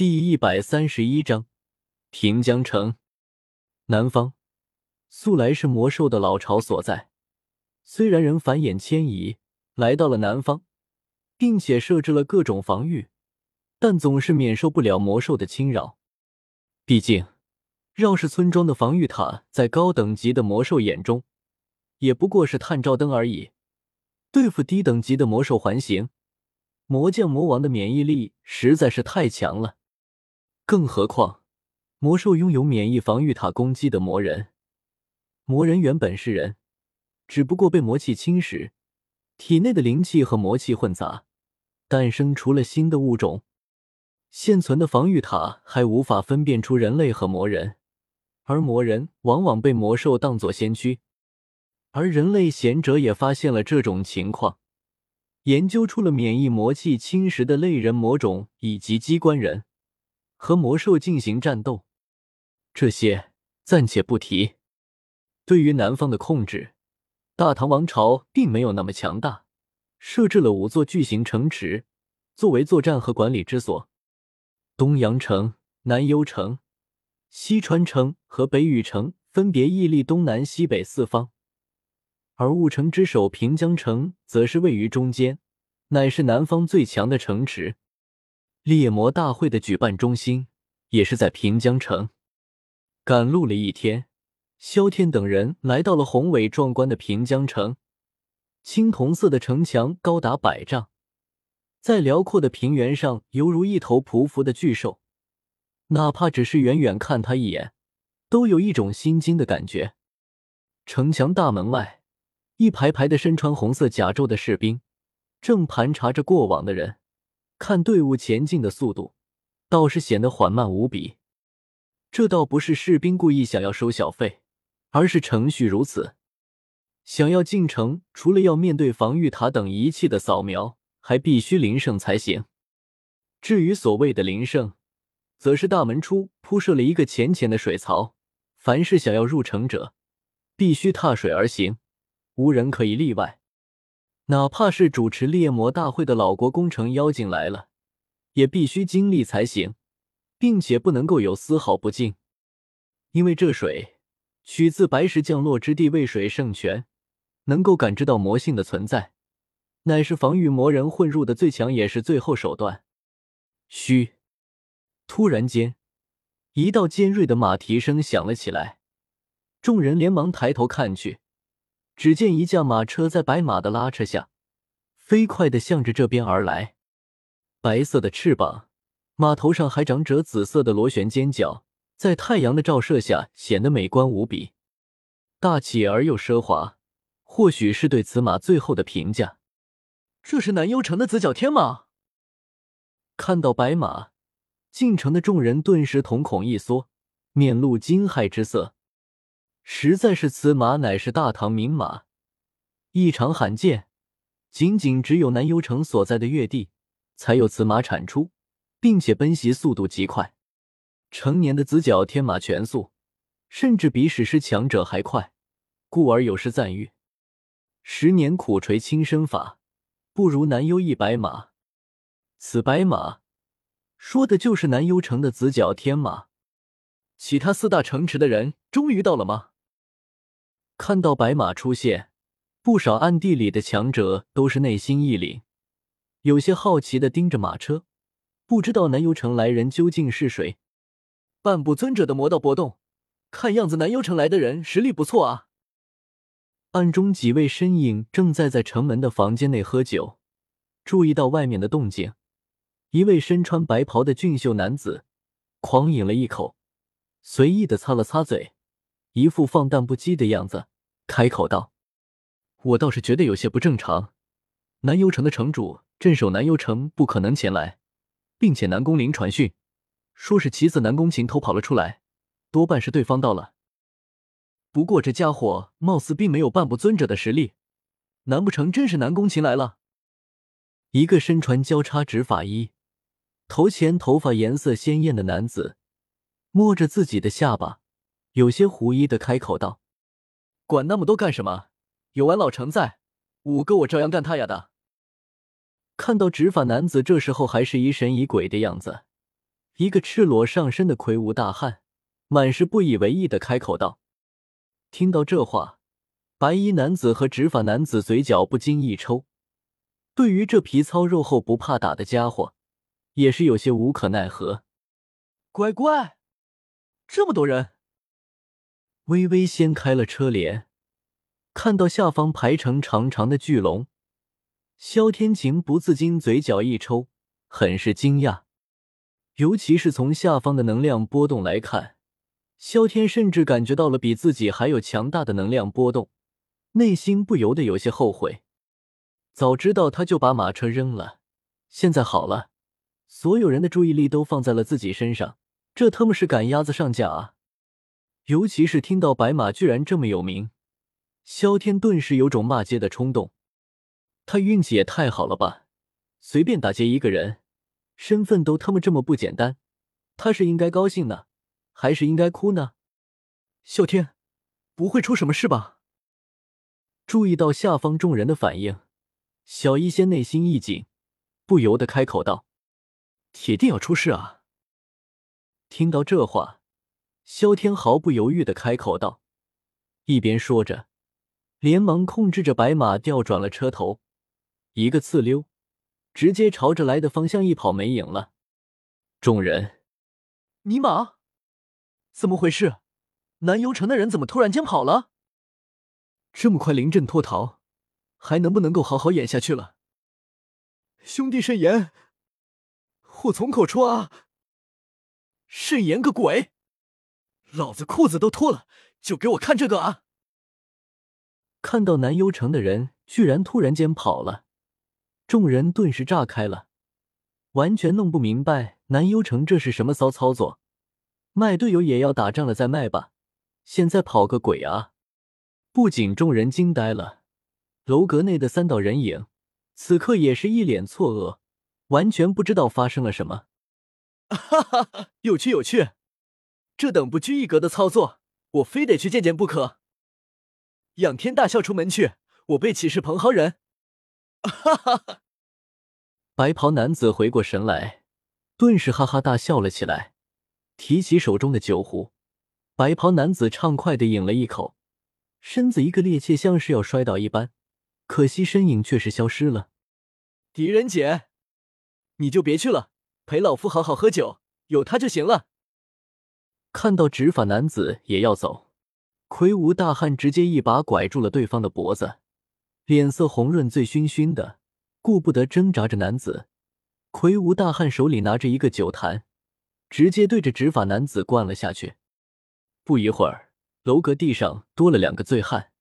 第一百三十一章平江城。南方素来是魔兽的老巢所在，虽然人繁衍迁移来到了南方，并且设置了各种防御，但总是免受不了魔兽的侵扰。毕竟，绕氏村庄的防御塔在高等级的魔兽眼中，也不过是探照灯而已。对付低等级的魔兽环形，魔将、魔王的免疫力实在是太强了。更何况，魔兽拥有免疫防御塔攻击的魔人，魔人原本是人，只不过被魔气侵蚀，体内的灵气和魔气混杂，诞生出了新的物种。现存的防御塔还无法分辨出人类和魔人，而魔人往往被魔兽当作先驱。而人类贤者也发现了这种情况，研究出了免疫魔气侵蚀的类人魔种以及机关人。和魔兽进行战斗，这些暂且不提。对于南方的控制，大唐王朝并没有那么强大，设置了五座巨型城池作为作战和管理之所：东阳城、南幽城、西川城和北羽城，分别屹立东南西北四方。而雾城之首平江城则是位于中间，乃是南方最强的城池。猎魔大会的举办中心也是在平江城。赶路了一天，萧天等人来到了宏伟壮观的平江城。青铜色的城墙高达百丈，在辽阔的平原上，犹如一头匍匐的巨兽。哪怕只是远远看他一眼，都有一种心惊的感觉。城墙大门外，一排排的身穿红色甲胄的士兵正盘查着过往的人。看队伍前进的速度，倒是显得缓慢无比。这倒不是士兵故意想要收小费，而是程序如此。想要进城，除了要面对防御塔等仪器的扫描，还必须临胜才行。至于所谓的临胜，则是大门处铺设了一个浅浅的水槽，凡是想要入城者，必须踏水而行，无人可以例外。哪怕是主持猎魔大会的老国工程妖精来了，也必须经历才行，并且不能够有丝毫不敬。因为这水取自白石降落之地渭水圣泉，能够感知到魔性的存在，乃是防御魔人混入的最强也是最后手段。嘘！突然间，一道尖锐的马蹄声响了起来，众人连忙抬头看去。只见一架马车在白马的拉扯下，飞快的向着这边而来。白色的翅膀，马头上还长着紫色的螺旋尖角，在太阳的照射下显得美观无比，大气而又奢华。或许是对此马最后的评价。这是南幽城的紫角天马。看到白马，进城的众人顿时瞳孔一缩，面露惊骇之色。实在是，此马乃是大唐名马，异常罕见，仅仅只有南幽城所在的越地才有此马产出，并且奔袭速度极快。成年的紫角天马全速，甚至比史诗强者还快，故而有诗赞誉：“十年苦锤轻身法，不如南幽一白马。”此白马，说的就是南幽城的紫角天马。其他四大城池的人终于到了吗？看到白马出现，不少暗地里的强者都是内心一凛，有些好奇的盯着马车，不知道南幽城来人究竟是谁。半步尊者的魔道波动，看样子南幽城来的人实力不错啊。暗中几位身影正在在城门的房间内喝酒，注意到外面的动静，一位身穿白袍的俊秀男子狂饮了一口，随意的擦了擦嘴。一副放荡不羁的样子，开口道：“我倒是觉得有些不正常。南幽城的城主镇守南幽城，不可能前来，并且南宫绫传讯，说是棋子南宫晴偷跑了出来，多半是对方到了。不过这家伙貌似并没有半步尊者的实力，难不成真是南宫晴来了？”一个身穿交叉执法衣、头前头发颜色鲜艳的男子，摸着自己的下巴。有些狐疑的开口道：“管那么多干什么？有俺老程在，五个我照样干他丫的！”看到执法男子这时候还是疑神疑鬼的样子，一个赤裸上身的魁梧大汉，满是不以为意的开口道：“听到这话，白衣男子和执法男子嘴角不禁一抽。对于这皮糙肉厚、不怕打的家伙，也是有些无可奈何。乖乖，这么多人！”微微掀开了车帘，看到下方排成长长的巨龙，萧天晴不自禁嘴角一抽，很是惊讶。尤其是从下方的能量波动来看，萧天甚至感觉到了比自己还有强大的能量波动，内心不由得有些后悔。早知道他就把马车扔了。现在好了，所有人的注意力都放在了自己身上，这他妈是赶鸭子上架啊！尤其是听到白马居然这么有名，萧天顿时有种骂街的冲动。他运气也太好了吧，随便打劫一个人。身份都他妈这么不简单，他是应该高兴呢，还是应该哭呢？啸天，不会出什么事吧？注意到下方众人的反应，小医仙内心一紧，不由得开口道：“铁定要出事啊！”听到这话，萧天毫不犹豫的开口道，一边说着，连忙控制着白马调转了车头，一个刺溜。直接朝着来的方向一跑，没影了。众人，尼玛，怎么回事？南幽城的人怎么突然间跑了？这么快临阵脱逃，还能不能够好好演下去了？兄弟慎言，祸从口出啊！慎言个鬼！老子裤子都脱了，就给我看这个啊！看到南幽城的人居然突然间跑了。众人顿时炸开了，完全弄不明白南幽城这是什么骚操作。卖队友也要打仗了再卖吧，现在跑个鬼啊！不仅众人惊呆了，楼阁内的三道人影此刻也是一脸错愕，完全不知道发生了什么。哈哈哈，有趣有趣，这等不拘一格的操作，我非得去见见不可。仰天大笑出门去，我辈岂是蓬蒿人？哈哈哈！白袍男子回过神来，顿时哈哈大笑了起来，提起手中的酒壶。白袍男子畅快的饮了一口，身子一个趔趄，像是要摔倒一般，可惜身影却是消失了。狄仁杰，你就别去了，陪老夫好好喝酒，有他就行了。看到执法男子也要走，魁梧大汉直接一把拐住了对方的脖子。脸色红润，醉醺醺的，顾不得挣扎着男子。魁梧大汉手里拿着一个酒坛，直接对着执法男子灌了下去。不一会儿，楼阁地上多了两个醉汉。